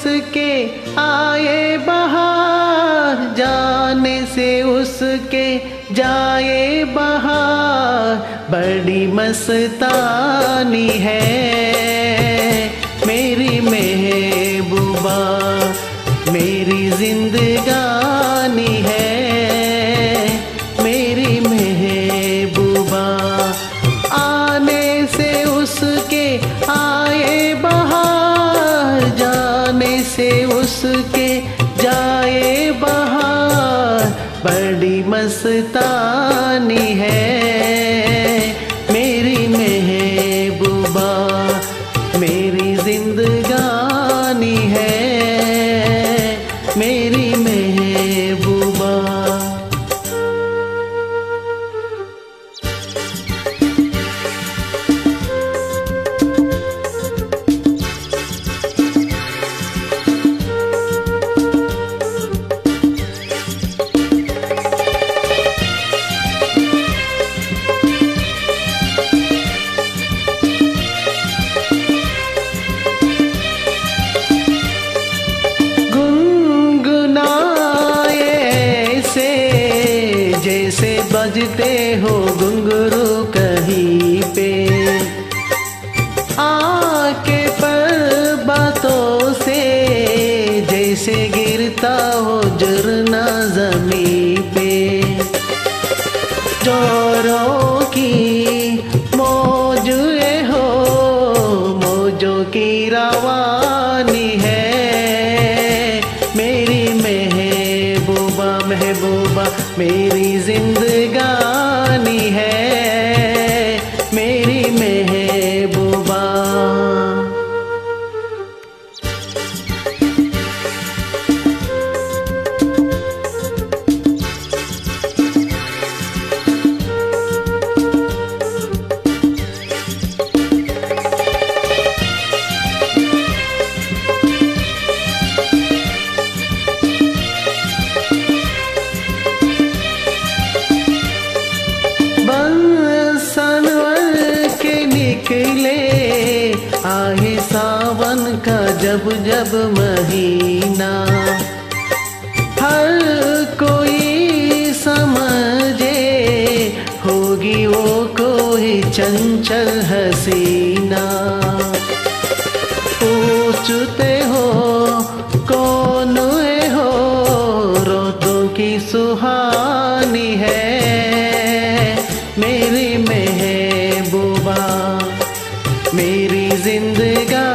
उसके आए बहार जाने से उसके जाए बहार। बड़ी मस्तानी है मेरी महबूबा मेरी मस्तानी है। मेरी महबूबा मेरी जिंदगानी है। मेरी बजते हो घुंघरू कहीं पे। आके पर बातों से जैसे गिरता हो जरना जमी पे। जोरों की मौज हो, मौजों की रवानी महबूबा मेरी जिंदगानी है मेरी महबूबा। जब जब महीना, हर कोई समझे, होगी वो कोई चंचल हसीना। पूछते हो, कौन हो रोतों की सुहानी है। मेरी महबूबा, मेरी ज़िंदगी